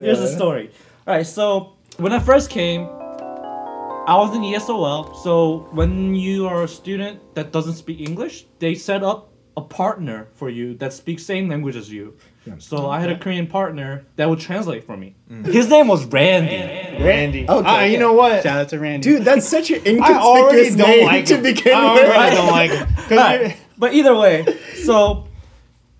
Here's the story. All right, so when I first came, I was in ESOL. So when you are a student that doesn't speak English, they set up a partner for you that speaks same language as you. So I had a Korean partner that would translate for me. His name was Randy. Randy. Okay, Ah, you know what? Shout out to Randy. Dude, that's such an I already inconspicuous don't name like to him. begin I with. already don't like him. 'Cause Alright, you- But either way, so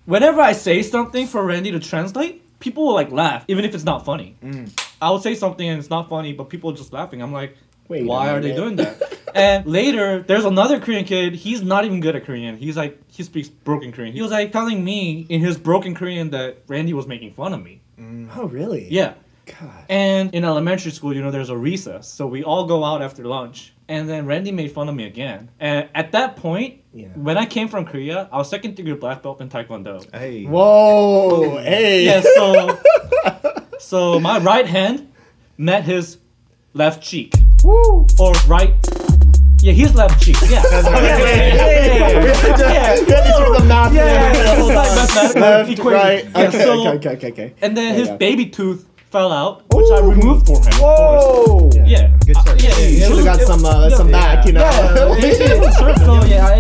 whenever I say something for Randy to translate, people will like laugh, even if it's not funny. Mm. I will say something and it's not funny, but people are just laughing. I'm like, Wait why are they doing that? and later, there's another Korean kid. He's not even good at Korean. He's like, he speaks broken Korean. He was like telling me in his broken Korean that Randy was making fun of me. Mm. Oh, really? Yeah. God. And in elementary school, you know, there's a recess. So we all go out after lunch. And then Randy made fun of me again. And at that point, Yeah. when I came from Korea, I was second degree black belt in Taekwondo. hey. Whoa, hey. Yeah, so so my right hand met his left cheek. Woo. Or right Yeah, his left cheek. Yeah. right. yeah, yeah, yeah, yeah, yeah, yeah. You had to do the math. Yeah, there. yeah, it's like mathematical Left, equation. right. Yeah, Okay, so- okay, okay, okay, okay. And then There his you baby tooth fell out, which I removed for him. Whoa. Yeah. Good Uh, yeah, yeah, yeah, should have got it- some uh, yeah, some yeah. back, you know. Yeah, it- it was hurt. so yeah, I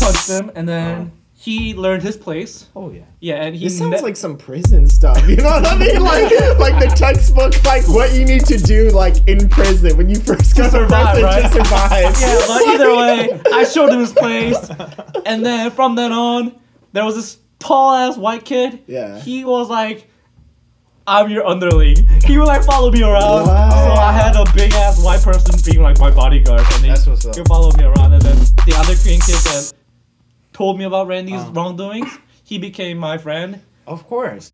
punched him, and then he learned his place. Oh yeah. Yeah, and he. This sounds met- like some prison stuff. You know what I mean? Like like the textbook, like what you need to do like in prison when you first go to survive, prison right? to survive. Yeah, but either way, I showed him his place, and then from then on, there was this tall ass white kid. Yeah. He was like, "I'm your underling." He would like follow me around. Wow. So I had a big ass white person being like my bodyguard, and he, That's what's up. he would follow me around. And then the other Korean kid that told me about Randy's Uh. wrongdoings, he became my friend. Of course.